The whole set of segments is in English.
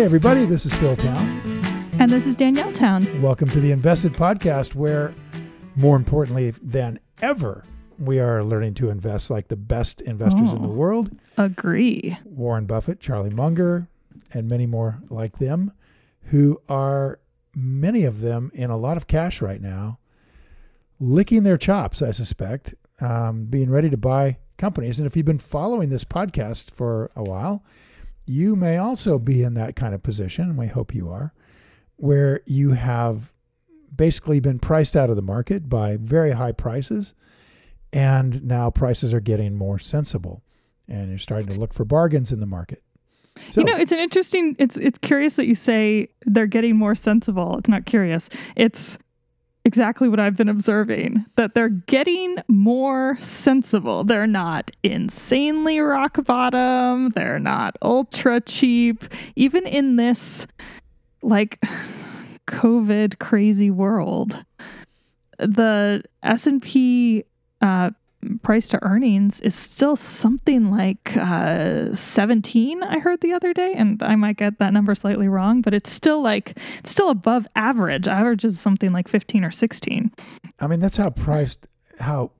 Hey, everybody, this is Phil Town. And this is Danielle Town. Welcome to the Invested Podcast, where more importantly than ever, we are learning to invest like the best investors in the Oh. world Agree. Warren Buffett, Charlie Munger, and many more like them, who are many of them in a lot of cash right now, licking their chops, I suspect, um, being ready to buy companies. And if you've been following this podcast for a while, you may also be in that kind of position, and we hope you are, where you have basically been priced out of the market by very high prices, and now prices are getting more sensible, and you're starting to look for bargains in the market. So, you know, it's an interesting it's it's curious that you say they're getting more sensible. It's not curious. It's exactly what I've been observing that they're getting more sensible. They're not insanely rock bottom, they're not ultra cheap. Even in this like COVID crazy world, the S&P uh price to earnings is still something like uh 17 I heard the other day and I might get that number slightly wrong but it's still like it's still above average. Average is something like 15 or 16 I mean, that's how priced, how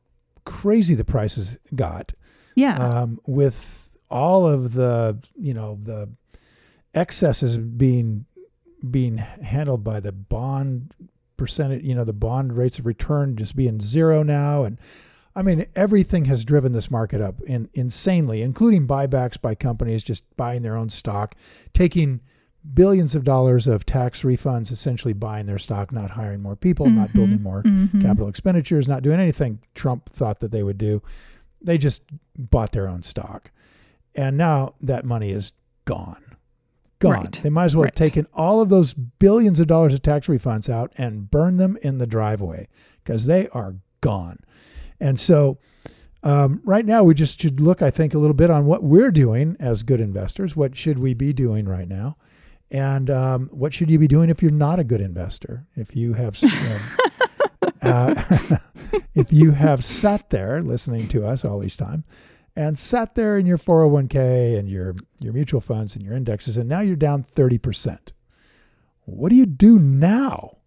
crazy the prices got. yeah. Um, with all of the you know the excesses being being handled by the bond percentage you know the bond rates of return just being zero now and i mean everything has driven this market up in, insanely including buybacks by companies just buying their own stock taking billions of dollars of tax refunds essentially buying their stock not hiring more people not Mhm, building more mhm. capital expenditures, not doing anything Trump thought that they would do. They just bought their own stock. And now that money is gone. Gone. Right. They might as well have taken all of those billions of dollars of tax refunds out and burned them in the driveway because they are gone. And so um, right now we just should look, I think, a little bit on what we're doing as good investors. What should we be doing right now? And um, what should you be doing if you're not a good investor? If you have, uh, if you have sat there listening to us all this time, and sat there in your 401k and your your mutual funds and your indexes, and now you're down 30 percent. What do you do now?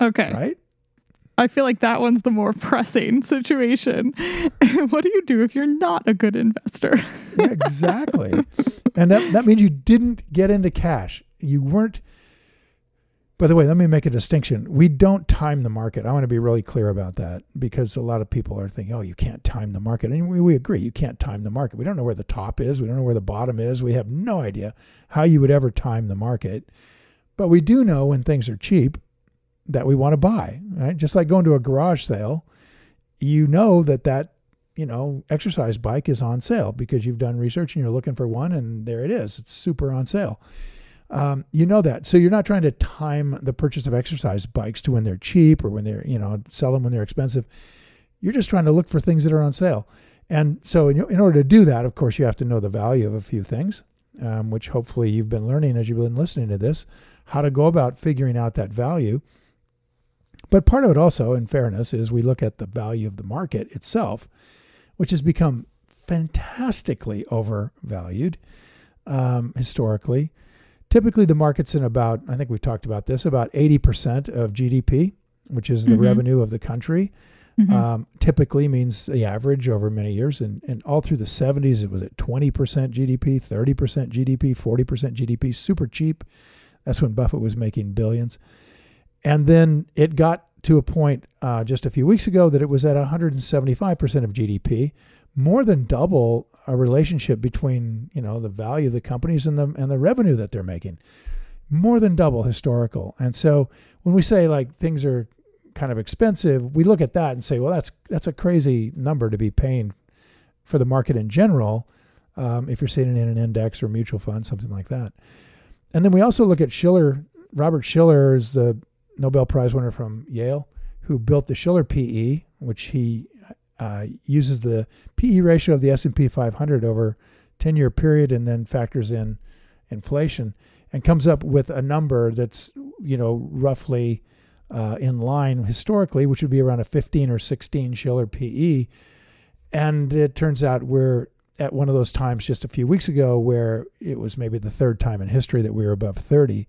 okay Right? I feel like that one's the more pressing situation what do you do if you're not a good investor Yeah, exactly. and that, that means you didn't get into cash. You weren't. By the way, let me make a distinction. We don't time the market. I want to be really clear about that because a lot of people are thinking, oh, you can't time the market. And we, we agree, you can't time the market. We don't know where the top is. We don't know where the bottom is. We have no idea how you would ever time the market. But we do know when things are cheap that we want to buy, right? Just like going to a garage sale, you know that that you know, exercise bike is on sale because you've done research and you're looking for one, and there it is. It's super on sale. Um, you know that. So you're not trying to time the purchase of exercise bikes to when they're cheap or when they're, you know, sell them when they're expensive. You're just trying to look for things that are on sale. And so, in, in order to do that, of course, you have to know the value of a few things, um, which hopefully you've been learning as you've been listening to this, how to go about figuring out that value. But part of it also, in fairness, is we look at the value of the market itself which has become fantastically overvalued um, historically. Typically, the market's in about, I think we've talked about this, about 80% of GDP, which is the Mhm. revenue of the country. Mhm. Um, typically means the average over many years. And, and all through the 70s, it was at 20% GDP, 30% GDP, 40% GDP, super cheap. That's when Buffett was making billions. And then it got to a point uh, just a few weeks ago that it was at 175% of GDP, more than double a relationship between you know the value of the companies and the and the revenue that they're making, more than double historical. And so when we say like things are kind of expensive, we look at that and say, well, that's that's a crazy number to be paying for the market in general, um, if you're sitting in an index or mutual fund, something like that. And then we also look at Shiller, Robert Shiller is the Nobel Prize winner from Yale, who built the Shiller PE, which he uh, uses the PE ratio of the S&P 500 over 10-year period and then factors in inflation and comes up with a number that's you know roughly uh, in line historically, which would be around a 15 or 16 Shiller PE. And it turns out we're at one of those times just a few weeks ago where it was maybe the third time in history that we were above 30.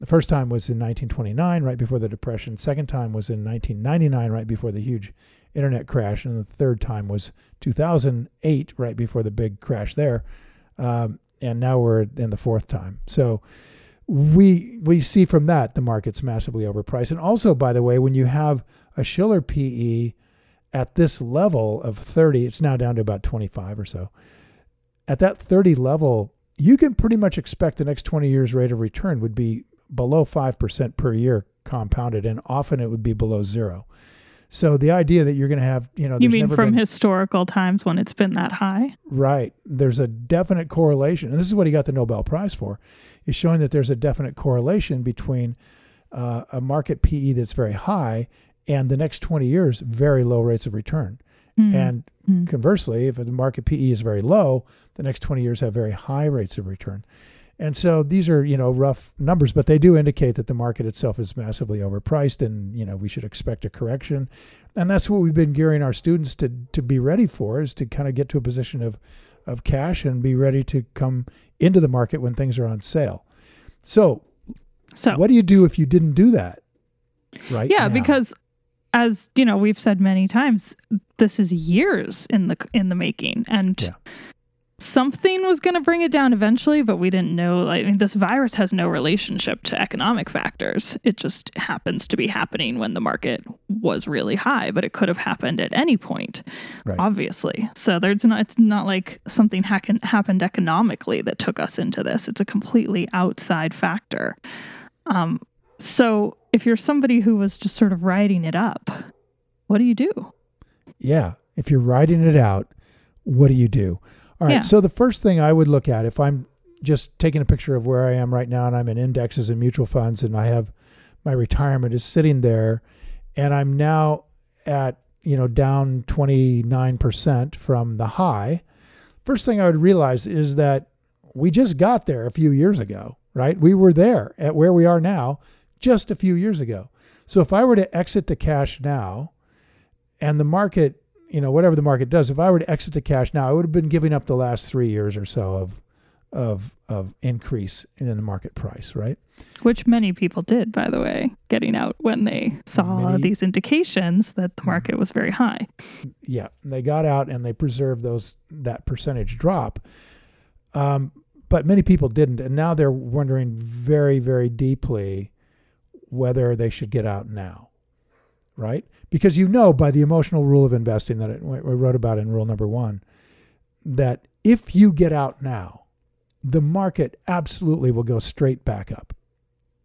The first time was in 1929, right before the Depression. Second time was in 1999, right before the huge internet crash. And the third time was 2008, right before the big crash there. Um, and now we're in the fourth time. So we we see from that the market's massively overpriced. And also, by the way, when you have a Shiller PE at this level of 30, it's now down to about 25 or so. At that 30 level, you can pretty much expect the next 20 years rate of return would be below 5% per year compounded, and often it would be below zero. So the idea that you're going to have, you know, You mean from been, historical times when it's been that high? Right. There's a definite correlation. And this is what he got the Nobel Prize for, is showing that there's a definite correlation between uh, a market PE that's very high and the next 20 years, very low rates of return. Mm. And mm. conversely, if the market PE is very low, the next 20 years have very high rates of return. And so these are, you know, rough numbers, but they do indicate that the market itself is massively overpriced and, you know, we should expect a correction. And that's what we've been gearing our students to to be ready for is to kind of get to a position of of cash and be ready to come into the market when things are on sale. So, so what do you do if you didn't do that? Right? Yeah, now? because as, you know, we've said many times, this is years in the in the making and Yeah something was going to bring it down eventually, but we didn't know. I mean, this virus has no relationship to economic factors. It just happens to be happening when the market was really high, but it could have happened at any point, right. obviously. So there's not. It's not like something ha- happened economically that took us into this. It's a completely outside factor. Um, so if you're somebody who was just sort of riding it up, what do you do? Yeah, if you're riding it out, what do you do? All right. Yeah. So the first thing I would look at if I'm just taking a picture of where I am right now and I'm in indexes and mutual funds and I have my retirement is sitting there and I'm now at, you know, down 29% from the high. First thing I would realize is that we just got there a few years ago, right? We were there at where we are now just a few years ago. So if I were to exit the cash now and the market you know, whatever the market does, if I were to exit the cash now, I would have been giving up the last three years or so of of of increase in the market price, right? Which many people did, by the way, getting out when they saw many, these indications that the market was very high. Yeah, they got out and they preserved those that percentage drop. Um, but many people didn't, and now they're wondering very, very deeply whether they should get out now right? Because you know by the emotional rule of investing that it, we wrote about in rule number one, that if you get out now, the market absolutely will go straight back up.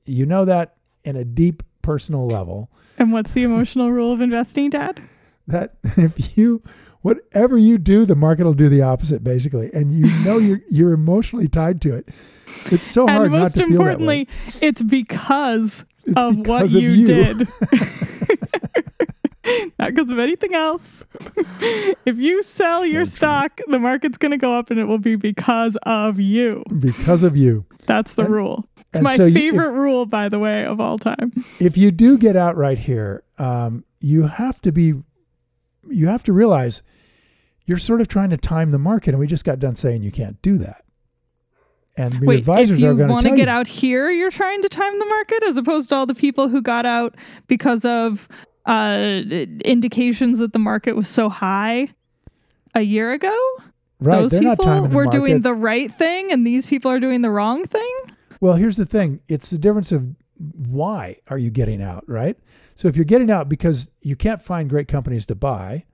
You know that in a deep personal level. And what's the emotional rule of investing, Dad? That if you whatever you do, the market will do the opposite, basically, and you know you're you're emotionally tied to it. It's so hard not to feel that way. And most importantly, it's because it's of because what of you, you. did. Not because of anything else. if you sell So your true. stock, the market's going to go up and it will be because of you. Because of you. That's the And- rule. It's my so you- if- favorite rule, by the way, of all time. if you do get out right here, um, you have to be, you have to realize you're sort of trying to time the market, and we just got done saying you can't do that. And your Wait, advisors are going to do it. If you want to get you, out here, you're trying to time the market as opposed to all the people who got out because of uh, indications that the market was so high a year ago. right? Those people the were market. doing the right thing, and these people are doing the wrong thing. Well, here's the thing: it's the difference of why are you getting out, right? So if you're getting out because you can't find great companies to buy,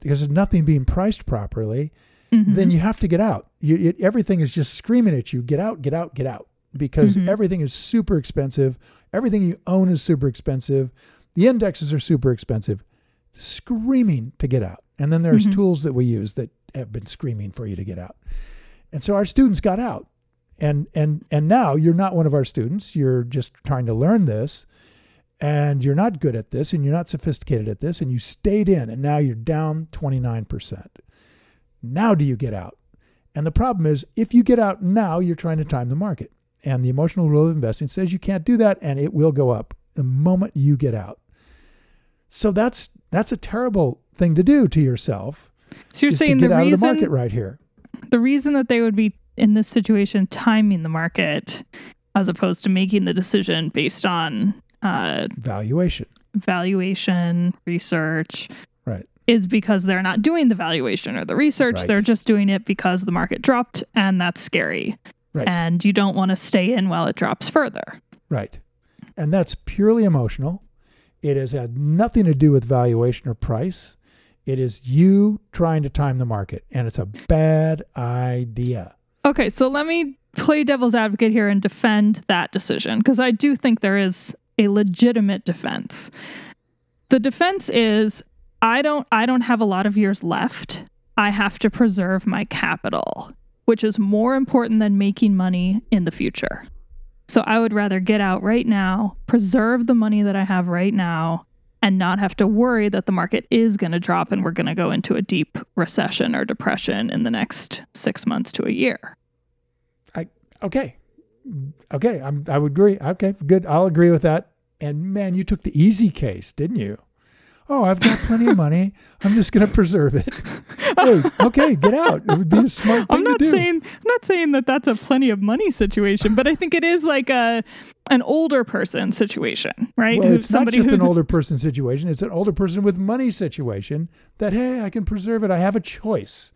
because there's nothing being priced properly, Mm-hmm. then you have to get out. You, it, everything is just screaming at you: get out, get out, get out, because Mhm. everything is super expensive. Everything you own is super expensive. The indexes are super expensive, screaming to get out. And then there's Mhm. tools that we use that have been screaming for you to get out. And so our students got out. And and and now you're not one of our students. You're just trying to learn this and you're not good at this and you're not sophisticated at this and you stayed in and now you're down 29%. Now do you get out? And the problem is if you get out now, you're trying to time the market. And the emotional rule of investing says you can't do that and it will go up the moment you get out. So that's that's a terrible thing to do to yourself. So you're saying to get the out reason of the market right here. the reason that they would be in this situation timing the market as opposed to making the decision based on uh, Valuation. valuation research Right. is because they're not doing the valuation or the research. Right. They're just doing it because the market dropped and that's scary. Right. And you don't want to stay in while it drops further. Right. And that's purely emotional. It has had nothing to do with valuation or price. It is you trying to time the market, and it's a bad idea. Okay, so let me play devil's advocate here and defend that decision because I do think there is a legitimate defense. The defense is I don't I don't have a lot of years left. I have to preserve my capital, which is more important than making money in the future. So I would rather get out right now, preserve the money that I have right now and not have to worry that the market is going to drop and we're going to go into a deep recession or depression in the next 6 months to a year. I Okay. Okay. I'm, I would agree. Okay. Good. I'll agree with that. And man, you took the easy case, didn't you? Oh, I've got plenty of money. I'm just going to preserve it. hey, okay, get out. It would be a smart thing I'm not to do. saying I'm not saying that that's a plenty of money situation, but I think it is like a an older person situation, right? well, it's not just an older person situation. It's an older person with money situation that, hey, I can preserve it. I have a choice.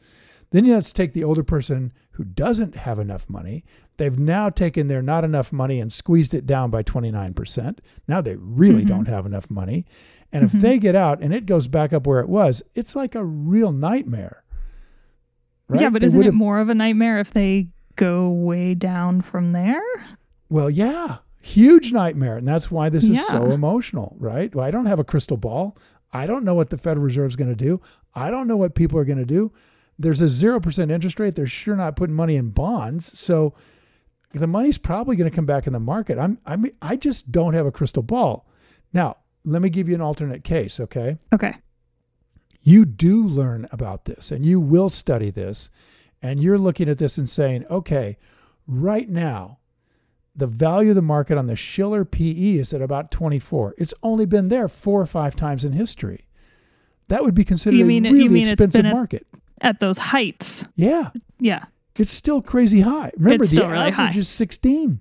Then you let's take the older person who doesn't have enough money. They've now taken their not enough money and squeezed it down by 29%. Now they really Mhm. don't have enough money. And if Mhm. they get out and it goes back up where it was, it's like a real nightmare. Right? Yeah, but They isn't it more of a nightmare if they go way down from there? Well, yeah, huge nightmare. And that's why this is so emotional, right? Well, I don't have a crystal ball. I don't know what the Federal Reserve is going to do. I don't know what people are going to do. There's a 0% interest rate. They're sure not putting money in bonds. So the money's probably going to come back in the market. I'm, I mean, I just don't have a crystal ball. Now, let me give you an alternate case, okay? Okay. you do learn about this and you will study this and you're looking at this and saying, okay, right now, the value of the market on the Shiller PE is at about 24. It's only been there four or five times in history. That would be considered mean a really expensive at- market. At those heights. Yeah, Yeah. it's still crazy high. Remember, the really average high. is 16,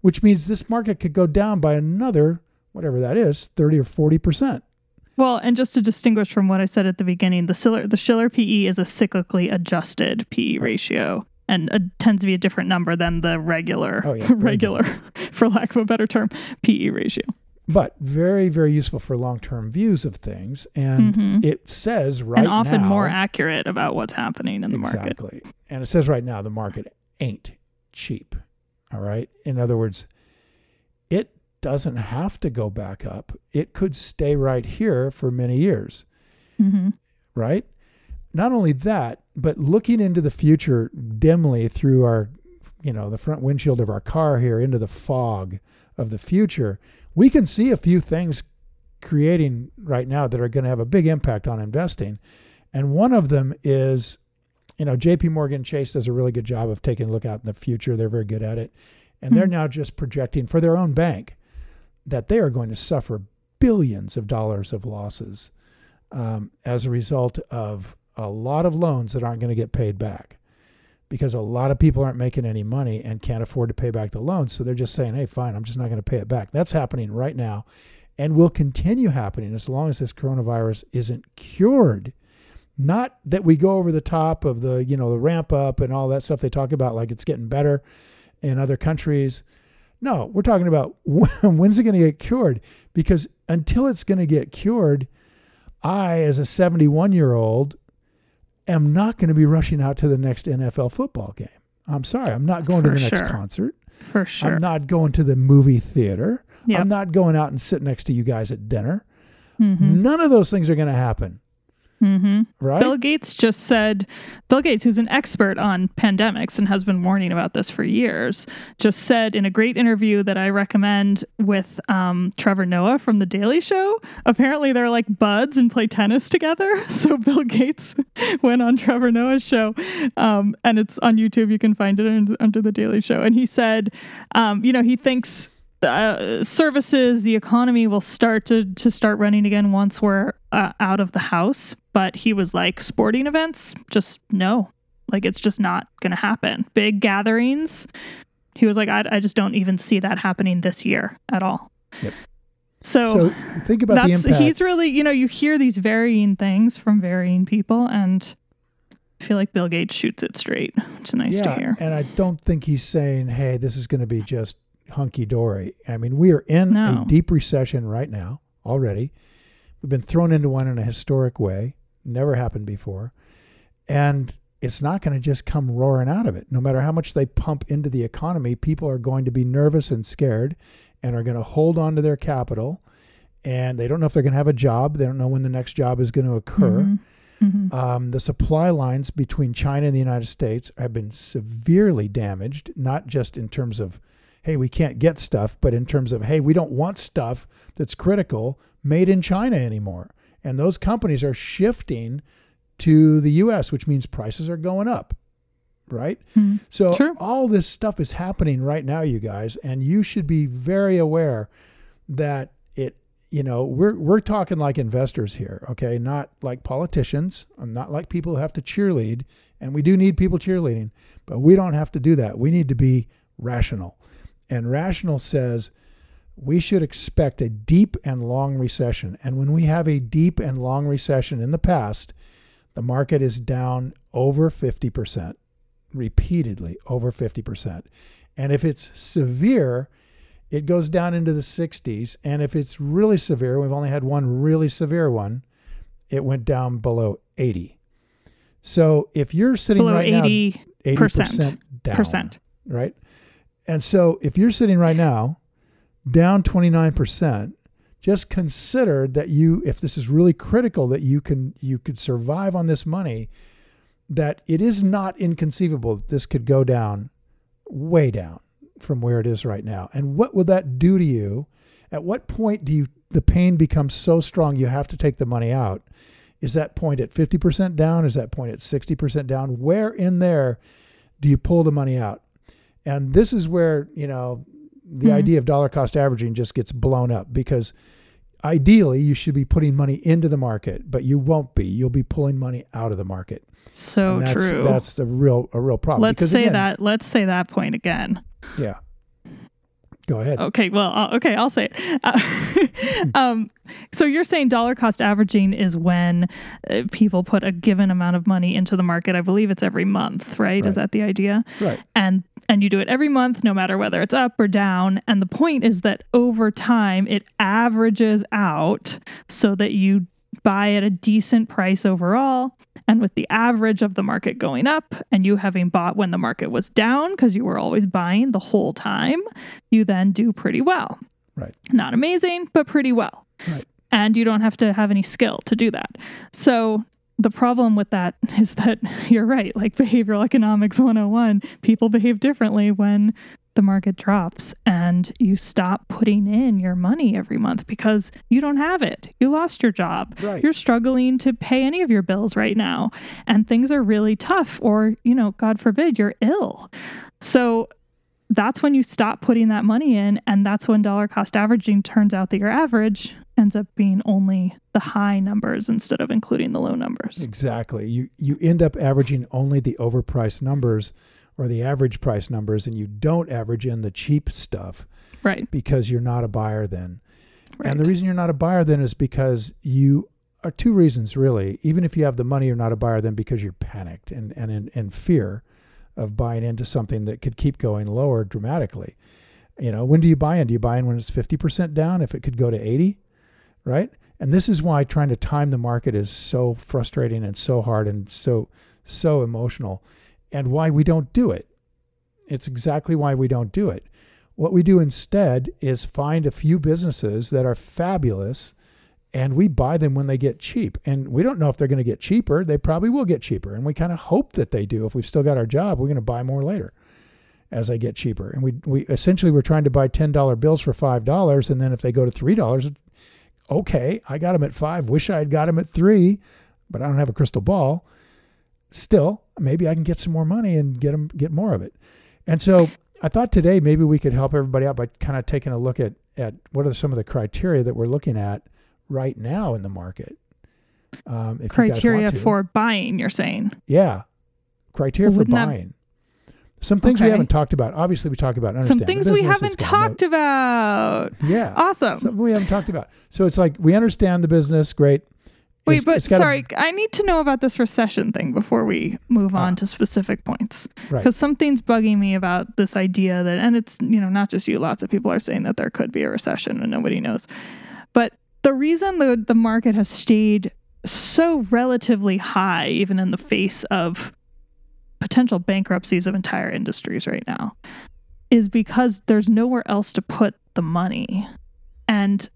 which means this market could go down by another, whatever that is, 30 or 40%. Well, and just to distinguish from what I said at the beginning, the Shiller, the Shiller PE is a cyclically adjusted PE ratio and uh tends to be a different number than the regular, Oh, yeah, very regular, for lack of a better term, PE ratio. But very very useful for long-term views of things. And Mhm. it says right and often now more accurate about what's happening in the market. exactly. And it says right now the market ain't cheap. All right? In other words it doesn't have to go back up. It could stay right here for many years. Hmm right? Not only that but looking into the future dimly through our you know the front windshield of our car here into the fog of the future we can see a few things creating right now that are going to have a big impact on investing. And one of them is you know JP Morgan Chase does a really good job of taking a look out in the future. They're very good at it. And they're Hmm. now just projecting for their own bank that they are going to suffer billions of dollars of losses um, as a result of a lot of loans that aren't going to get paid back because a lot of people aren't making any money and can't afford to pay back the loans. So they're just saying, hey, fine, I'm just not going to pay it back. That's happening right now and will continue happening as long as this coronavirus isn't cured. Not that we go over the top of the, you know, the ramp up and all that stuff they talk about, like it's getting better in other countries. No, we're talking about when's it going to get cured? Because until it's going to get cured, I, as a 71 year old, am not going to be rushing out to the next NFL football game. I'm sorry. I'm not going to For the next concert. For sure. I'm not going to the movie theater. Yep. I'm not going out and sit next to you guys at dinner. Mhm. None of those things are going to happen. Hmm right? Bill Gates just said, Bill Gates, who's an expert on pandemics and has been warning about this for years, just said in a great interview that I recommend with um, Trevor Noah from The Daily Show. Apparently, they're like buds and play tennis together. So Bill Gates went on Trevor Noah's show, um, and it's on YouTube. You can find it under, under The Daily Show. And he said, um, you know, he thinks uh, services, the economy will start to to start running again once we're uh, out of the house. But he was like, sporting events, just no, like it's just not going to happen. Big gatherings, he was like, I, I just don't even see that happening this year at all. Yep. So, So think about the impact. he's really you know you hear these varying things from varying people and. I feel like Bill Gates shoots it straight, which is nice yeah, to hear. and I don't think he's saying, "Hey, this is going to be just hunky dory." I mean, we are in No. a deep recession right now already. We've been thrown into one in a historic way, never happened before, and it's not going to just come roaring out of it. No matter how much they pump into the economy, people are going to be nervous and scared, and are going to hold on to their capital. And they don't know if they're going to have a job. They don't know when the next job is going to occur. Mhm. Mhm. Um, the supply lines between China and the United States have been severely damaged, not just in terms of, hey, we can't get stuff, but in terms of, hey, we don't want stuff that's critical made in China anymore. And those companies are shifting to the US, which means prices are going up, right? Mhm. So Sure. all this stuff is happening right now, you guys, and you should be very aware that it, you know, we're we're talking like investors here, okay? Not like politicians, and not like people who have to cheerlead, and we do need people cheerleading, but we don't have to do that. We need to be rational. And rational says we should expect a deep and long recession. And when we have a deep and long recession in the past, the market is down over 50%, repeatedly over 50%. And if it's severe, it goes down into the 60s. And if it's really severe, we've only had one really severe one, it went down below 80. So if you're sitting Below right 80 now, 80%. down, percent. right? And so if you're sitting right now down 29%, just consider that you if this is really critical that you can you could survive on this money that it is not inconceivable that this could go down way down from where it is right now. And what would that do to you? At what point do you the pain becomes so strong you have to take the money out? Is that point at 50% down? Is that point at 60% down? Where in there do you pull the money out? And this is where, you know, the Mhm. idea of dollar cost averaging just gets blown up because ideally you should be putting money into the market, but you won't be. You'll be pulling money out of the market. So and that's, true. That's the real a real problem. let's because say again, that. Let's say that point again. Yeah. Go ahead. Okay, well, uh, okay, I'll say it. Uh, um, so you're saying dollar cost averaging is when uh, people put a given amount of money into the market. I believe it's every month, right? Right. Is that the idea? Right. And and you do it every month, no matter whether it's up or down. And the point is that over time, it averages out so that you buy at a decent price overall. And with the average of the market going up and you having bought when the market was down because you were always buying the whole time, you then do pretty well. Right. Not amazing, but pretty well. Right. And you don't have to have any skill to do that. So the problem with that is that you're right, like behavioral economics 101, people behave differently when the market drops and you stop putting in your money every month because you don't have it. You lost your job. Right. You're struggling to pay any of your bills right now and things are really tough or, you know, God forbid you're ill. So that's when you stop putting that money in and that's when dollar cost averaging turns out that your average ends up being only the high numbers instead of including the low numbers. Exactly. You you end up averaging only the overpriced numbers or the average price numbers and you don't average in the cheap stuff Right. because you're not a buyer then. Right. And the reason you're not a buyer then is because you are two reasons really. Even if you have the money, you're not a buyer then because you're panicked and, and in, in fear of buying into something that could keep going lower dramatically. You know, when do you buy in? Do you buy in when it's 50% down if it could go to 80? Right? And this is why trying to time the market is so frustrating and so hard and so so emotional and why we don't do it. It's exactly why we don't do it. What we do instead is find a few businesses that are fabulous and we buy them when they get cheap. And we don't know if they're going to get cheaper. They probably will get cheaper. And we kind of hope that they do. If we've still got our job, we're going to buy more later as they get cheaper. And we, we essentially we're trying to buy $10 bills for $5. And then if they go to $3, okay, I got them at five. Wish I had got them at three, but I don't have a crystal ball. Still, maybe I can get some more money and get them, get more of it. And so I thought today maybe we could help everybody out by kind of taking a look at, at what are some of the criteria that we're looking at right now in the market. Um, criteria for buying, you're saying? Yeah, criteria well, for buying. That... Some things okay. we haven't talked about. Obviously, we talked about some things we haven't talked about. Yeah, awesome. Something we haven't talked about. So it's like we understand the business, great. Wait, it's, but it's sorry, I need to know about this recession thing before we move on uh, to specific points. Right. Because something's bugging me about this idea that, and it's, you know, not just you, lots of people are saying that there could be a recession and nobody knows. But the reason the, the market has stayed so relatively high, even in the face of potential bankruptcies of entire industries right now, is because there's nowhere else to put the money. And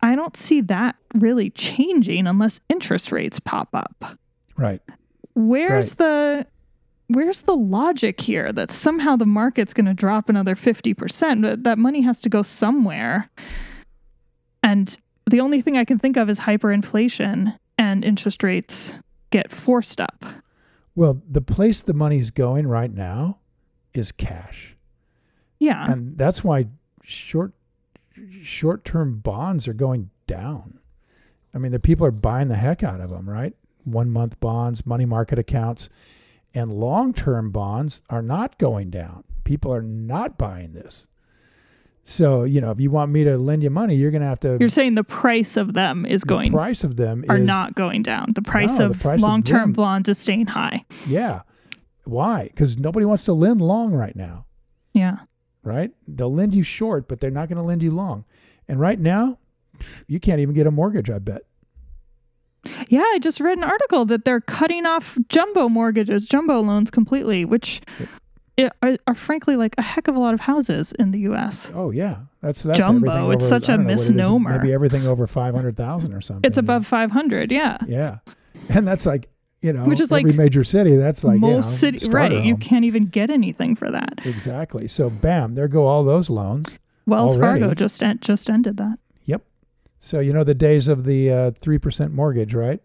I don't see that really changing unless interest rates pop up. Right. Where's right. the where's the logic here that somehow the market's going to drop another 50%? That money has to go somewhere. And the only thing I can think of is hyperinflation and interest rates get forced up. Well, the place the money's going right now is cash. Yeah. And that's why short short-term bonds are going down. I mean, the people are buying the heck out of them, right? One month bonds, money market accounts, and long term bonds are not going down. People are not buying this. So, you know, if you want me to lend you money, you're going to have to. You're saying the price of them is going. The price of them are is, not going down. The price no, of long term bonds is staying high. Yeah. Why? Because nobody wants to lend long right now. Yeah. Right? They'll lend you short, but they're not going to lend you long. And right now, you can't even get a mortgage, I bet. Yeah, I just read an article that they're cutting off jumbo mortgages, jumbo loans completely, which. Are, are, frankly like a heck of a lot of houses in the U.S. Oh yeah, that's that's jumbo. Over, it's such a misnomer. Maybe everything over five hundred thousand or something. It's above five hundred. Yeah. Yeah, and that's like you know, which is every like major city. That's like most you know, city, right? Home. You can't even get anything for that. Exactly. So bam, there go all those loans. Wells already. Fargo just en- just ended that. Yep. So you know the days of the uh, three percent mortgage, right?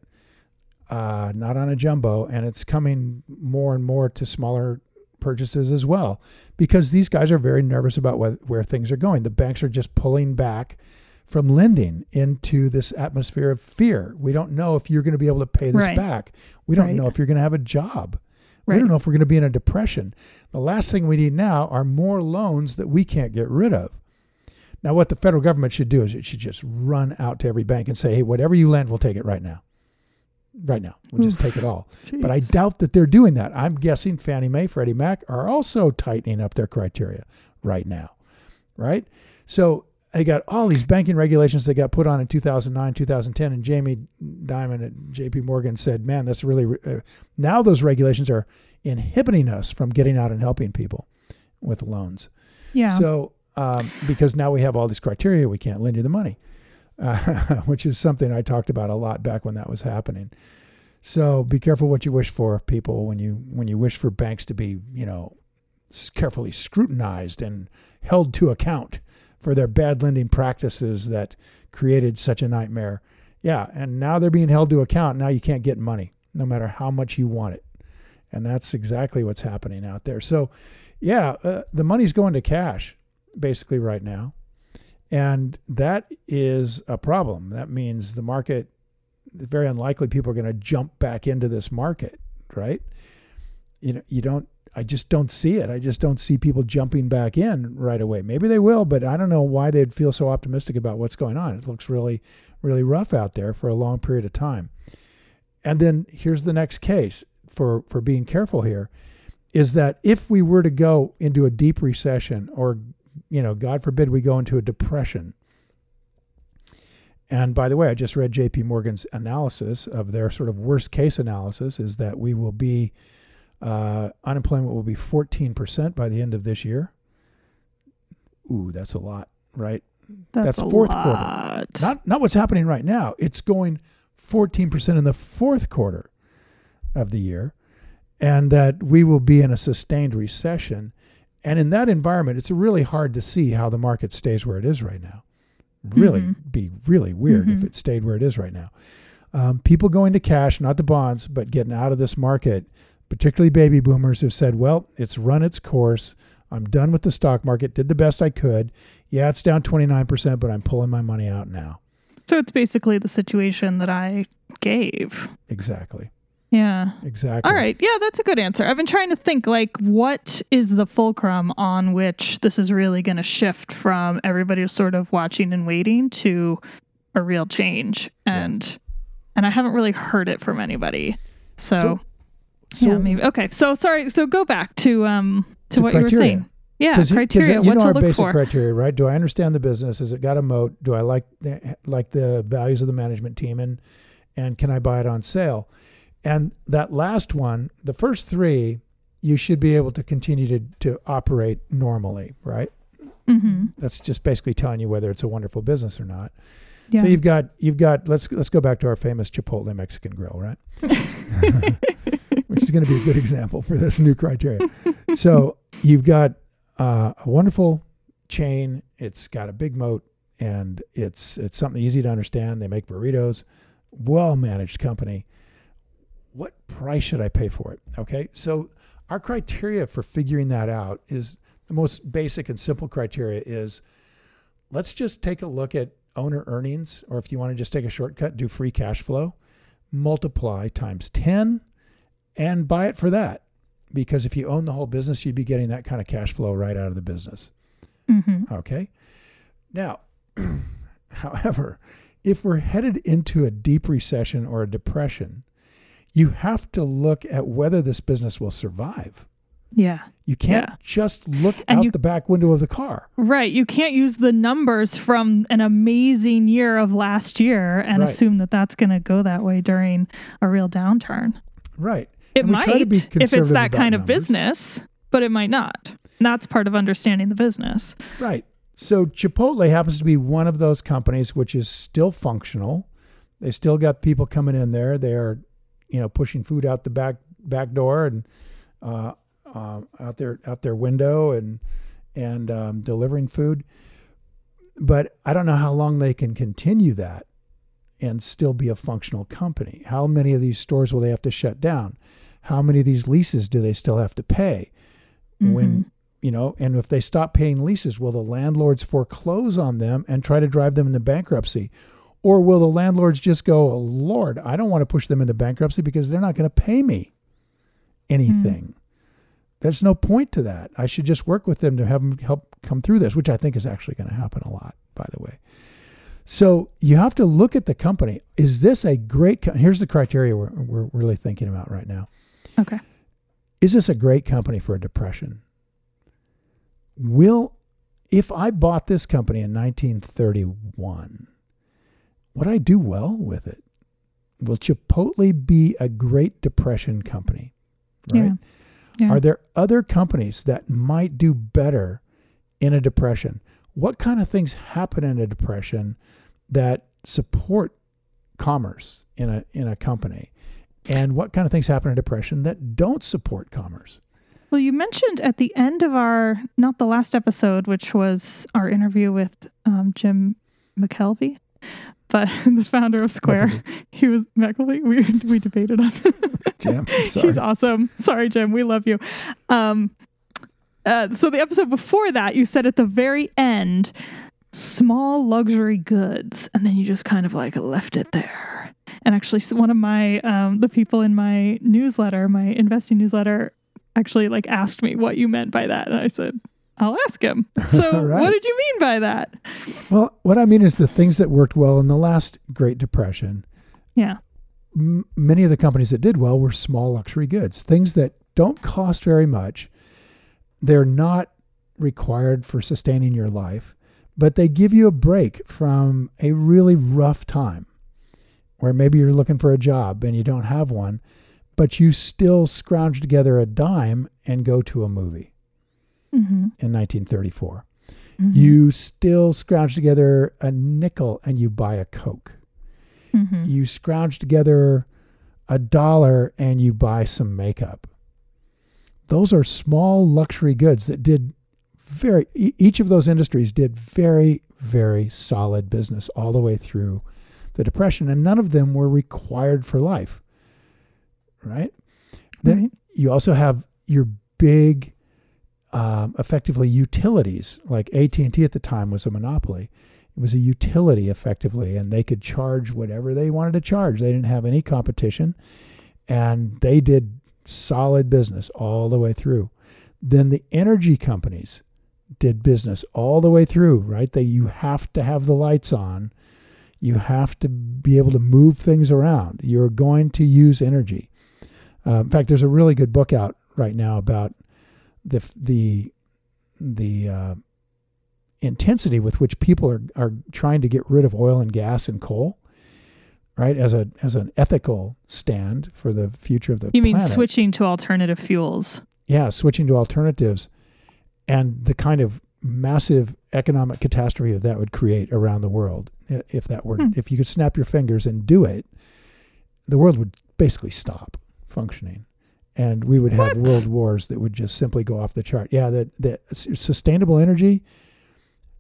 Uh, not on a jumbo, and it's coming more and more to smaller purchases as well, because these guys are very nervous about where, where things are going. The banks are just pulling back from lending into this atmosphere of fear. We don't know if you're going to be able to pay this right. back. We don't right. know if you're going to have a job. Right. We don't know if we're going to be in a depression. The last thing we need now are more loans that we can't get rid of. Now, what the federal government should do is it should just run out to every bank and say, hey, whatever you lend, we'll take it right now. Right now. We'll just take it all. Jeez. But I doubt that they're doing that. I'm guessing Fannie Mae, Freddie Mac are also tightening up their criteria right now. Right? So they got all these banking regulations that got put on in 2009, 2010. And Jamie Dimon at JP Morgan said, man, that's really, uh, now those regulations are inhibiting us from getting out and helping people with loans. Yeah. So um, because now we have all these criteria, we can't lend you the money, which is something I talked about a lot back when that was happening. So be careful what you wish for, people. When you when you wish for banks to be, you know, carefully scrutinized and held to account for their bad lending practices that created such a nightmare. Yeah, and now they're being held to account. Now you can't get money, no matter how much you want it, and that's exactly what's happening out there. So, yeah, uh, the money's going to cash basically right now. And that is a problem. That means the market, very unlikely people are going to jump back into this market, right? You know, you don't, I just don't see it. I just don't see people jumping back in right away. Maybe they will, but I don't know why they'd feel so optimistic about what's going on. It looks really, really rough out there for a long period of time. And then here's the next case for, for being careful here is that if we were to go into a deep recession or you know, God forbid we go into a depression. And by the way, I just read JP Morgan's analysis of their sort of worst case analysis is that we will be, uh, unemployment will be 14% by the end of this year. Ooh, that's a lot, right? That's, a fourth quarter. lot. Not not what's happening right now. It's going 14% in the fourth quarter of the year, and that we will be in a sustained recession. And in that environment, it's really hard to see how the market stays where it is right now. Really Mhm. be really weird if Mhm. it stayed where it is right now. Um, people going to cash, not the bonds, but getting out of this market, particularly baby boomers who've said, well, it's run its course. I'm done with the stock market, did the best I could. Yeah, it's down 29%, but I'm pulling my money out now. So it's basically the situation that I gave. Exactly. Yeah. Exactly. All right. Yeah, that's a good answer. I've been trying to think like what is the fulcrum on which this is really going to shift from everybody sort of watching and waiting to a real change. And and I haven't really heard it from anybody. So, So- So, yeah, maybe. Okay. So sorry. So go back to um to, To what you were criteria. saying. Yeah, 'cause you- 'cause criteria. You what know to our look basic for. criteria, right? Do I understand the business? Has it got a moat? Do I like the, like the values of the management team, and and can I buy it on sale? And that last one, the first three, you should be able to continue to to operate normally, right? hmm That's just basically telling you whether it's a wonderful business or not. Yeah. So you've got you've got let's let's go back to our famous Chipotle Mexican grill, right? Which is going to be a good example for this new criteria. So you've got uh, a wonderful chain. It's got a big moat, and it's it's something easy to understand. They make burritos, well managed company. What price should I pay for it? Okay, so our criteria for figuring that out is the most basic and simple criteria is let's just take a look at owner earnings, or if you want to just take a shortcut, do free cash flow, multiply times 10, and buy it for that. Because if you own the whole business, you'd be getting that kind of cash flow right out of the business. hmm Okay. Now, however, if we're headed into a deep recession or a depression, you have to look at whether this business will survive. Yeah. You can't Yeah. just look And out you- the back window of the car. Right. You can't use the numbers from an amazing year of last year and Right. assume that that's going to go that way during a real downturn. Right. It And we try to might be if it's that kind of numbers. business, but it might not. And that's part of understanding the business. Right. So Chipotle happens to be one of those companies which is still functional. They still got people coming in there. They are, you know, pushing food out the back back door and uh, uh, out their out their window and and um, delivering food. But I don't know how long they can continue that and still be a functional company. How many of these stores will they have to shut down? How many of these leases do they still have to pay? When you know, and if they stop paying leases, will the landlords foreclose on them and try to drive them into bankruptcy? Or will the landlords just go, oh, Lord, I don't want to push them into bankruptcy because they're not going to pay me anything? Hmm. There's no point to that. I should just work with them to have them help come through this, which I think is actually going to happen a lot, by the way. So you have to look at the company. Is this a great? Co- Here's the criteria we're, we're really thinking about right now. Okay. Is this a great company for a depression? Will, if I bought this company in 1931, would I do well with it? Will Chipotle be a great depression company? Right? Yeah. Yeah. Are there other companies that might do better in a depression? What kind of things happen in a depression that support commerce in a in a company? And what kind of things happen in a depression that don't support commerce? Well, you mentioned at the end of our, not the last episode, which was our interview with um, Jim McKelvey, but the founder of Square. He was McKelvey. We, we debated on Jim, sorry. He's awesome. Sorry, Jim. We love you. Um, uh, so the episode before that, you said at the very end, small luxury goods, and then you just kind of like left it there. And actually, one of my um, the people in my newsletter, my investing newsletter, actually like asked me what you meant by that, and I said. I'll ask him. So, right. what did you mean by that? Well, what I mean is the things that worked well in the last Great Depression. Yeah. M- many of the companies that did well were small luxury goods, things that don't cost very much. They're not required for sustaining your life, but they give you a break from a really rough time where maybe you're looking for a job and you don't have one, but you still scrounge together a dime and go to a movie hmm in 1934. Mhm. You still scrounge together a nickel and you buy a Coke. Mhm. You scrounge together a dollar and you buy some makeup. Those are small luxury goods that did very, e- each of those industries did very, very solid business all the way through the Depression, and none of them were required for life. Right? Then Right. you also have your big, um, effectively utilities. Like AT and T at the time was a monopoly. It was a utility effectively, and they could charge whatever they wanted to charge. They didn't have any competition, and they did solid business all the way through. Then the energy companies did business all the way through. Right? They you have to have the lights on. You have to be able to move things around. You're going to use energy. Uh, in fact, there's a really good book out right now about the the the uh, intensity with which people are are trying to get rid of oil and gas and coal, right? As a as an ethical stand for the future of the You mean planet. switching to alternative fuels? Yeah, switching to alternatives, and the kind of massive economic catastrophe that that would create around the world if that were Hmm. if you could snap your fingers and do it, the world would basically stop functioning, and we would have What? world wars that would just simply go off the chart. Yeah, that that sustainable energy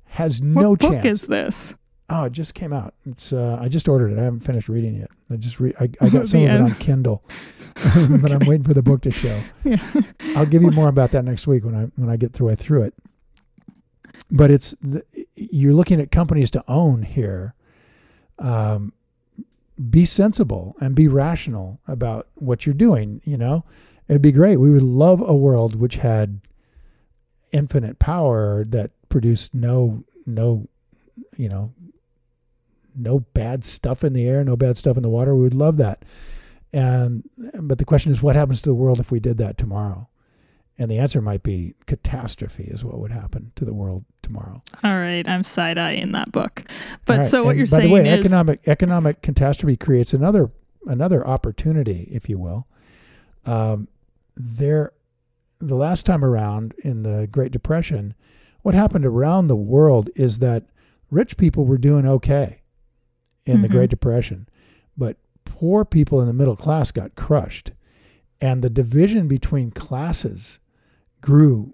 has no what book chance. is this? Oh, it just came out. It's uh, I just ordered it. I haven't finished reading it. I just re- I, I got some of it on Kindle, but I'm waiting for the book to show. Yeah. I'll give you more about that next week when I when I get through through it. But it's the, you're looking at companies to own here. Um, be sensible and be rational about what you're doing. You know, it'd be great. We would love a world which had infinite power that produced no no, you know, no bad stuff in the air, no bad stuff in the water. We would love that. And but the question is, what happens to the world if we did that tomorrow? And the answer might be catastrophe is what would happen to the world tomorrow. All right, I'm side eyeing that book. But right, so what and you're by saying the way, is economic economic catastrophe creates another another opportunity, if you will. Um, there, the last time around in the Great Depression, what happened around the world is that rich people were doing okay in the Mhm. Great Depression, but poor people in the middle class got crushed, and the division between classes grew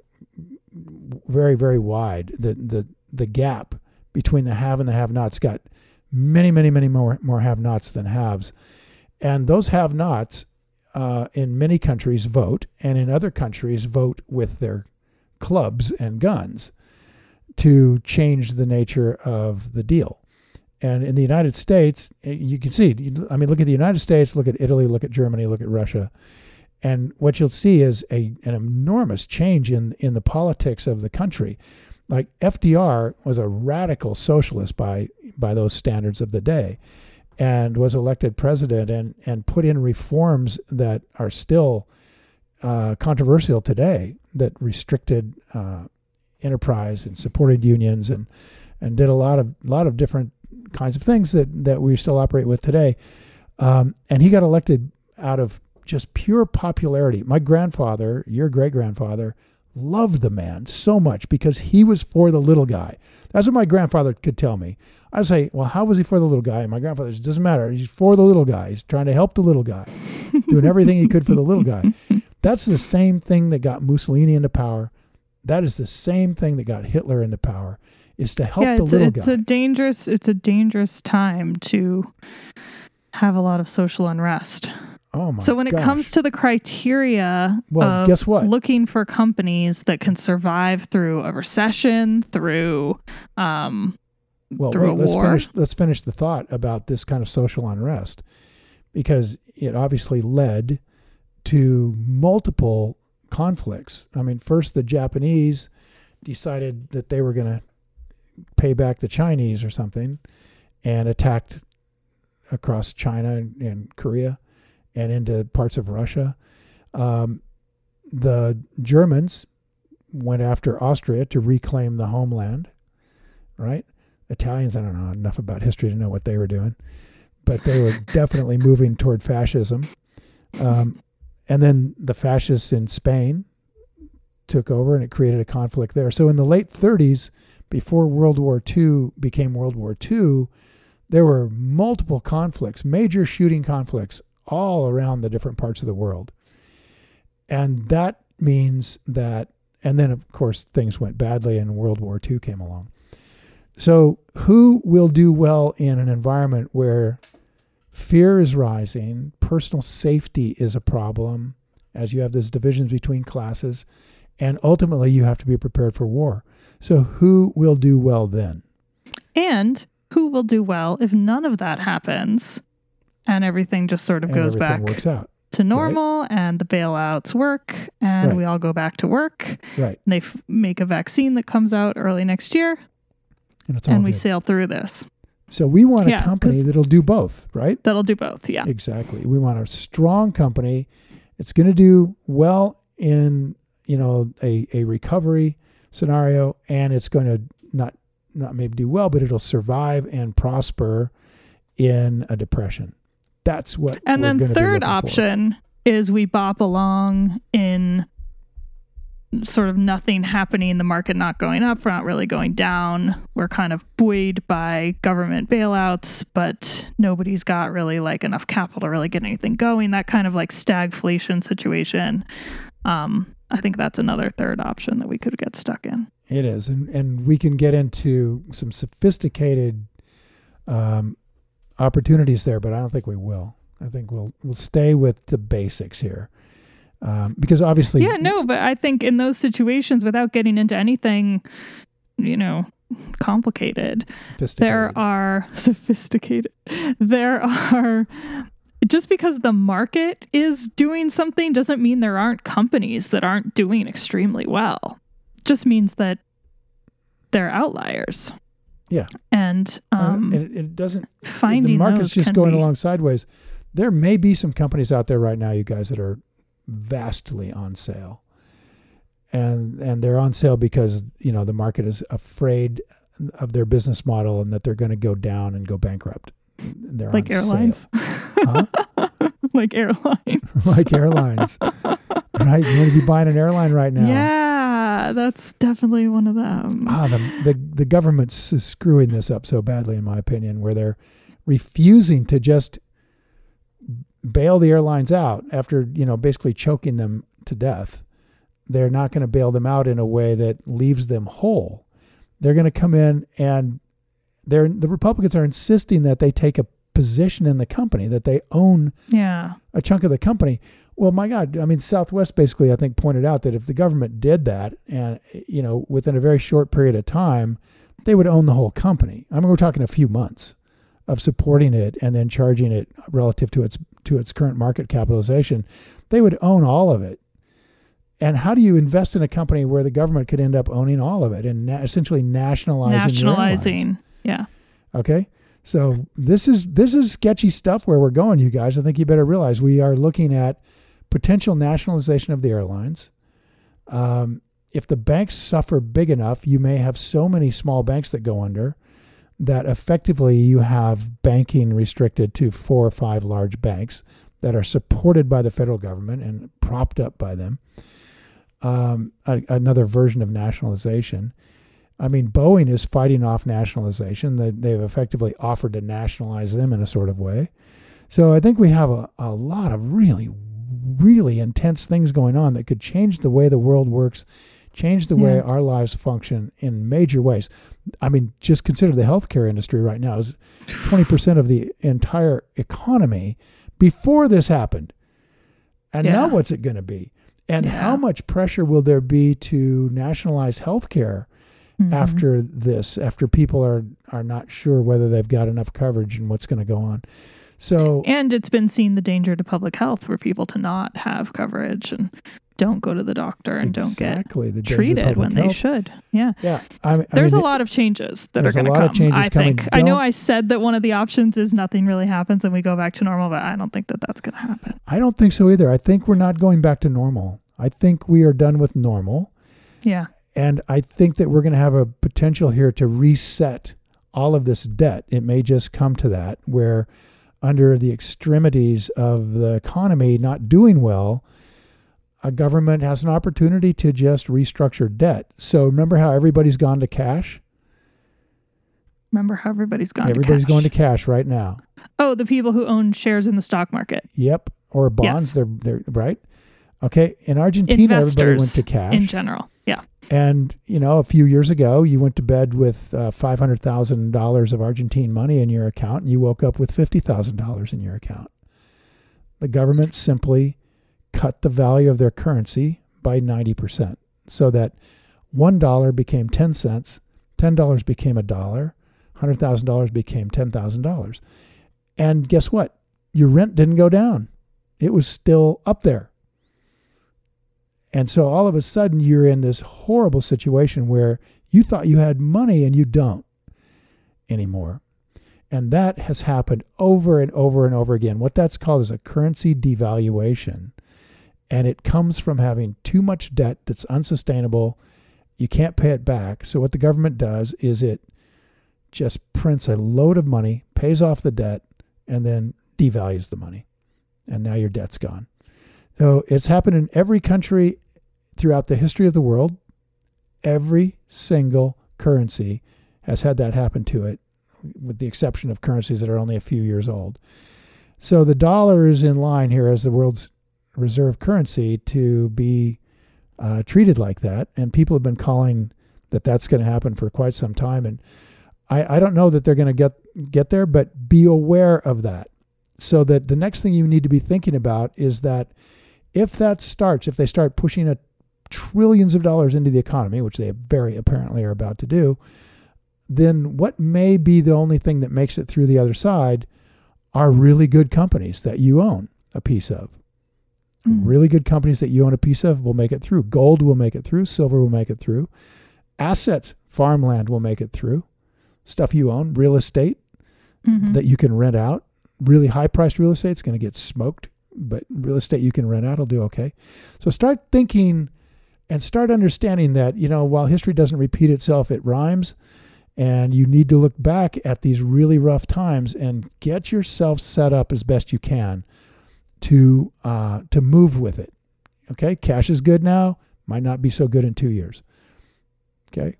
very very wide. The the the gap between the have and the have-nots got many many many more more have-nots than haves, and those have-nots uh, in many countries vote, and in other countries vote with their clubs and guns to change the nature of the deal. And in the United States, eh, you can see, I mean, look at the United States, look at Italy, look at Germany, look at Russia. And what you'll see is a, an enormous change in, in the politics of the country. Like FDR was a radical socialist by, by those standards of the day and was elected president and, and put in reforms that are still uh, controversial today that restricted uh, enterprise and supported unions and, and did a lot of lot of different kinds of things that, that we still operate with today. Um, and he got elected out of just pure popularity. My grandfather, your great grandfather, loved the man so much because he was for the little guy. That's what my grandfather could tell me. I'd say, Well, how was he for the little guy? And my grandfather says, Doesn't matter. He's for the little guy. He's trying to help the little guy, doing everything he could for the little guy. That's the same thing that got Mussolini into power. That is the same thing that got Hitler into power, is to help yeah, the it's, little it's guy. a dangerous it's a dangerous time to have a lot of social unrest. Oh my so when it comes to the criteria Well, of guess what? looking for companies that can survive through a recession, through um well, through wait, a let's war. finish let's finish the thought about this kind of social unrest because it obviously led to multiple conflicts. I mean, first the Japanese decided that they were going to pay back the Chinese or something and attacked across China and, and Korea and into parts of Russia. Um, the Germans went after Austria to reclaim the homeland, right? Italians, I don't know enough about history to know what they were doing, but they were definitely moving toward fascism. Um, and then the fascists in Spain took over and it created a conflict there. So in the late 30s, before World War II became World War II, there were multiple conflicts, major shooting conflicts all around the different parts of the world. And that means that, and then of course things went badly and World War II came along. So, who will do well in an environment where fear is rising, personal safety is a problem, as you have these divisions between classes, and ultimately you have to be prepared for war. So, who will do well then? And who will do well if none of that happens and everything just sort of And goes back works out. to normal and the bailouts work and Right. we all go back to work Right. and they f- make a vaccine that comes out early next year And it's all and we sail through this. so, we want a Yeah, company that'll do both, right? That'll do both. Yeah. Exactly. We want a strong company. It's going to do well in, you know, a, a recovery scenario and it's going to not not maybe do well, but it'll survive and prosper in a depression. That's what And we're then third looking for. option is we bop along in sort of nothing happening, the market not going up, we're not really going down. We're kind of buoyed by government bailouts, but nobody's got really like enough capital to really get anything going. That kind of like stagflation situation. Um, I think that's another third option that we could get stuck in. It is, and and we can get into some sophisticated um, opportunities there, but I don't think we will. I think we'll we'll stay with the basics here, um, because obviously, Yeah, no, but I think in those situations, without getting into anything, you know, complicated, there are sophisticated. There are just because the market is doing something doesn't mean there aren't companies that aren't doing extremely well. Just means that they're outliers. Yeah. And Uh, um, and it, it doesn't. finding the market's just going be- along sideways. There may be some companies out there right now, you guys, that are vastly on sale, and and they're on sale because you know the market is afraid of their business model and that they're going to go down and go bankrupt. And They're like airlines. like airline. like airlines, right? You want to be buying an airline right now. Yeah, that's definitely one of them. Ah, the, the the government's screwing this up so badly, in my opinion, where they're refusing to just bail the airlines out after you know basically choking them to death. They're not going to bail them out in a way that leaves them whole. They're going to come in and they're the Republicans are insisting that they take a position in the company, that they own yeah. a chunk of the company. Well, my God, I mean, Southwest basically, I think, pointed out that if the government did that, and you know, within a very short period of time, they would own the whole company. I mean, we're talking a few months of supporting it and then charging it relative to its to its current market capitalization. They would own all of it. And how do you invest in a company where the government could end up owning all of it and na- essentially nationalizing? Nationalizing. Yeah. Okay. So this is this is sketchy stuff where we're going, you guys. I think you better realize we are looking at potential nationalization of the airlines. Um, if the banks suffer big enough, you may have so many small banks that go under that effectively you have banking restricted to four or five large banks that are supported by the federal government and propped up by them. Um, a, another version of nationalization. I mean, Boeing is fighting off nationalization. They, they've effectively offered to nationalize them in a sort of way. So I think we have a, a lot of really, really intense things going on that could change the way the world works, change the way our lives function in major ways. I mean, just consider the healthcare industry right now is 20% of the entire economy before this happened. And now what's it going to be? And Yeah. how much pressure will there be to nationalize healthcare Mhm. after this, after people are are not sure whether they've got enough coverage and what's going to go on. So And it's been seen the danger to public health for people to not have coverage and don't go to the doctor and exactly don't get treated when they should. Yeah. Yeah, I, mean- I There's mean, a lot of changes that are going to come. of changes I coming. think. I know I said that one of the options is nothing really happens and we go back to normal, but I don't think that that's going to happen. I don't think so either. I think we're not going back to normal. I think we are done with normal, Yeah. And I think that we're going to have a potential here to reset all of this debt. It may just come to that where, under the extremities of the economy not doing well, a government has an opportunity to just restructure debt. So remember how everybody's gone to cash? Remember how everybody's gone. Everybody's to going to cash. right now. Oh, the people who own shares in the stock market Yep, or bonds. Yes. They're they're right. Okay, in Argentina, everybody went to cash. in general. Yeah. And you know, a few years ago, you went to bed with uh, five hundred thousand dollars of Argentine money in your account, and you woke up with fifty thousand dollars in your account. The government simply cut the value of their currency by ninety percent, so that one dollar became ten cents, ten dollars became a dollar, hundred thousand dollars became ten thousand dollars. And guess what? Your rent didn't go down; it was still up there. And so all of a sudden, you're in this horrible situation where you thought you had money and you don't anymore. And that has happened over and over and over again. What that's called is a currency devaluation. And it comes from having too much debt that's unsustainable. You can't pay it back. So, what the government does is it just prints a load of money, pays off the debt, and then devalues the money. And now your debt's gone. So, it's happened in every country throughout the history of the world. Every single currency has had that happen to it, with the exception of currencies that are only a few years old. So the dollar is in line here as the world's reserve currency to be uh, treated like that. And people have been calling that that's going to happen for quite some time. And I, I don't know that they're going to get get there, but be aware of that. So that the next thing you need to be thinking about is that if that starts, if they start pushing a trillions of dollars into the economy, which they very apparently are about to do, then what may be the only thing that makes it through the other side are really good companies that you own a piece of. Mm. Really good companies that you own a piece of will make it through. Gold will make it through. Silver will make it through. Assets, farmland will make it through. Stuff you own, real estate Mhm. that you can rent out. Really high priced real estate is going to get smoked, but real estate you can rent out will do okay. So start thinking and start understanding that, you know, while history doesn't repeat itself, it rhymes. And you need to look back at these really rough times and get yourself set up as best you can to uh, to move with it. Okay, cash is good now, might not be so good in two years. Okay,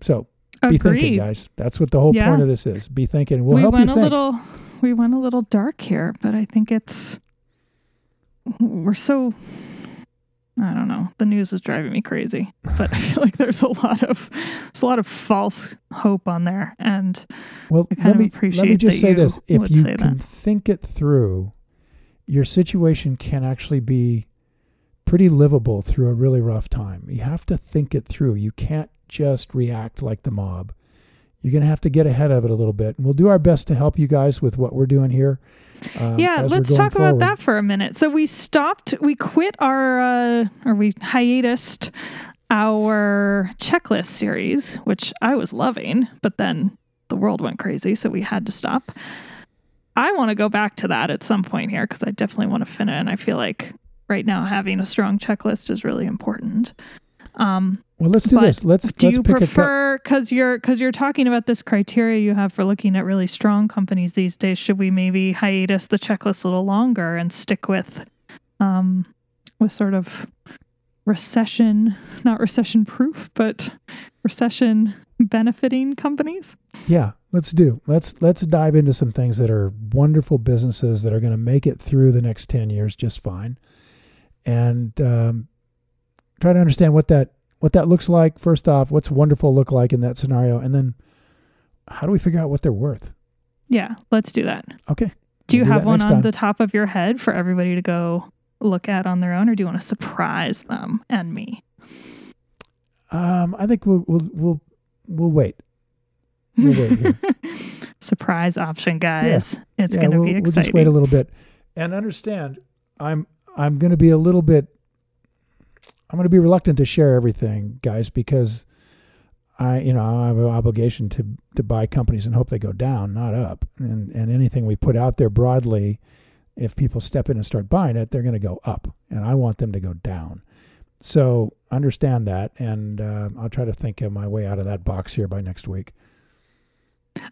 so be thinking, guys. That's what the whole Yeah. point of this is. Be thinking. We'll we help you went a think. little we went a little dark here, but I think it's we're so I don't know. The news is driving me crazy, but I feel like there's a lot of there's a lot of false hope on there, and Well, I kind let me let me just say this: if you can that. think it through, your situation can actually be pretty livable through a really rough time. You have to think it through. You can't just react like the mob. You're going to have to get ahead of it a little bit, and we'll do our best to help you guys with what we're doing here. um, yeah, let's talk forward. about that for a minute. So we stopped, we quit our, uh, or we hiatused our checklist series, which I was loving, but then the world went crazy, so we had to stop. I want to go back to that at some point here because I definitely want to finish, and I feel like right now having a strong checklist is really important. Um, Well, let's do but this. Let's do let's you pick a cut. prefer because you're because you're talking about this criteria you have for looking at really strong companies these days should we maybe hiatus the checklist a little longer and stick with um with sort of recession not recession proof but recession benefiting companies Yeah, let's do. Let's let's dive into some things that are wonderful businesses that are going to make it through the next ten years just fine, and um, try to understand what that what that looks like. First off, what's wonderful look like in that scenario, and then how do we figure out what they're worth? yeah let's do that Okay. do you We'll have that one on time. the top of your head for everybody to go look at on their own or do you want to surprise them and me Um, I think we'll we'll we'll we'll wait. We'll wait here. surprise option guys it's yeah, going to we'll, be we'll exciting just wait a little bit and understand. I'm I'm going to be a little bit. I'm going to be reluctant to share everything, guys, because I you know I have an obligation to to buy companies and hope they go down, not up. And and anything we put out there broadly, if people step in and start buying it, they're going to go up, and I want them to go down. So understand that, and uh, I'll try to think of my way out of that box here by next week.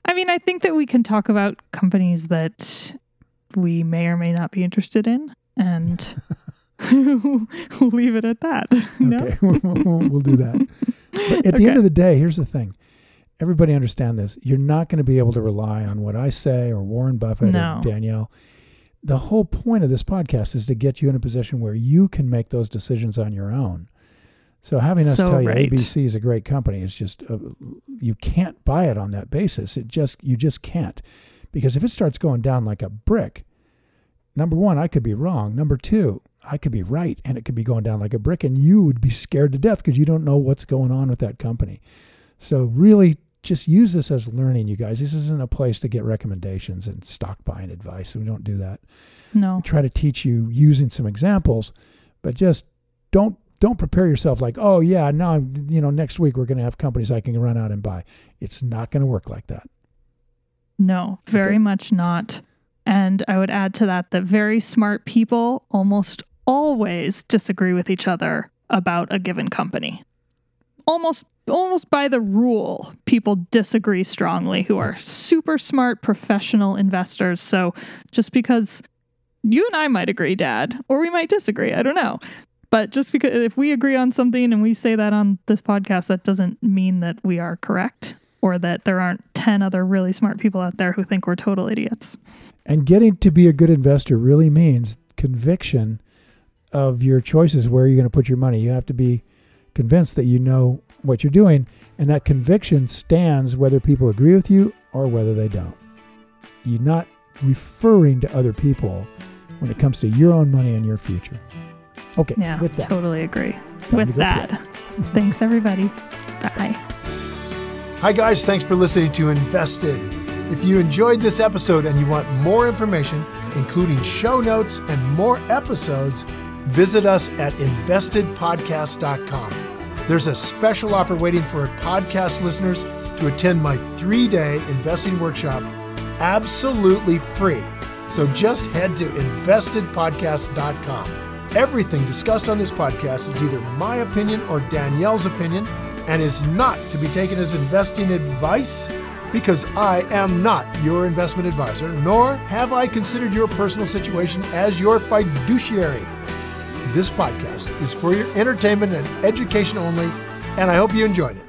I mean, I think that we can talk about companies that we may or may not be interested in, and we'll leave it at that. No? Okay, we'll do that. But at the end of the day, here's the thing: everybody understand this. You're not going to be able to rely on what I say or Warren Buffett No. or Danielle. The whole point of this podcast is to get you in a position where you can make those decisions on your own. So having us So tell you. ABC is a great company is just uh, you can't buy it on that basis. It just you just can't because if it starts going down like a brick, number one, I could be wrong. Number two, I could be right, and it could be going down like a brick, and you would be scared to death because you don't know what's going on with that company. So really, just use this as learning, you guys. This isn't a place to get recommendations and stock buying advice. We don't do that. No. try to teach you using some examples, but just don't don't prepare yourself like, oh yeah, now I'm you know next week we're going to have companies I can run out and buy. It's not going to work like that. No, very Okay. much not. And I would add to that that very smart people almost always disagree with each other about a given company. Almost almost by the rule, people disagree strongly who are super smart professional investors. So just because you and I might agree, dad, or we might disagree, I don't know. But just because if we agree on something and we say that on this podcast, that doesn't mean that we are correct or that there aren't 10 other really smart people out there who think we're total idiots. And getting to be a good investor really means conviction of your choices where you're going to put your money. You have to be convinced that you know what you're doing, and that conviction stands whether people agree with you or whether they don't. You're not referring to other people when it comes to your own money and your future. Okay, Yeah, with that, totally agree. Time With go that, thanks everybody. Bye. Hi, guys. Thanks for listening to Invested. If you enjoyed this episode and you want more information, including show notes and more episodes, visit us at investedpodcast.com. There's a special offer waiting for podcast listeners to attend my three day investing workshop absolutely free. So just head to investedpodcast.com. Everything discussed on this podcast is either my opinion or Danielle's opinion and is not to be taken as investing advice because I am not your investment advisor, nor have I considered your personal situation as your fiduciary. This podcast is for your entertainment and education only, and I hope you enjoyed it.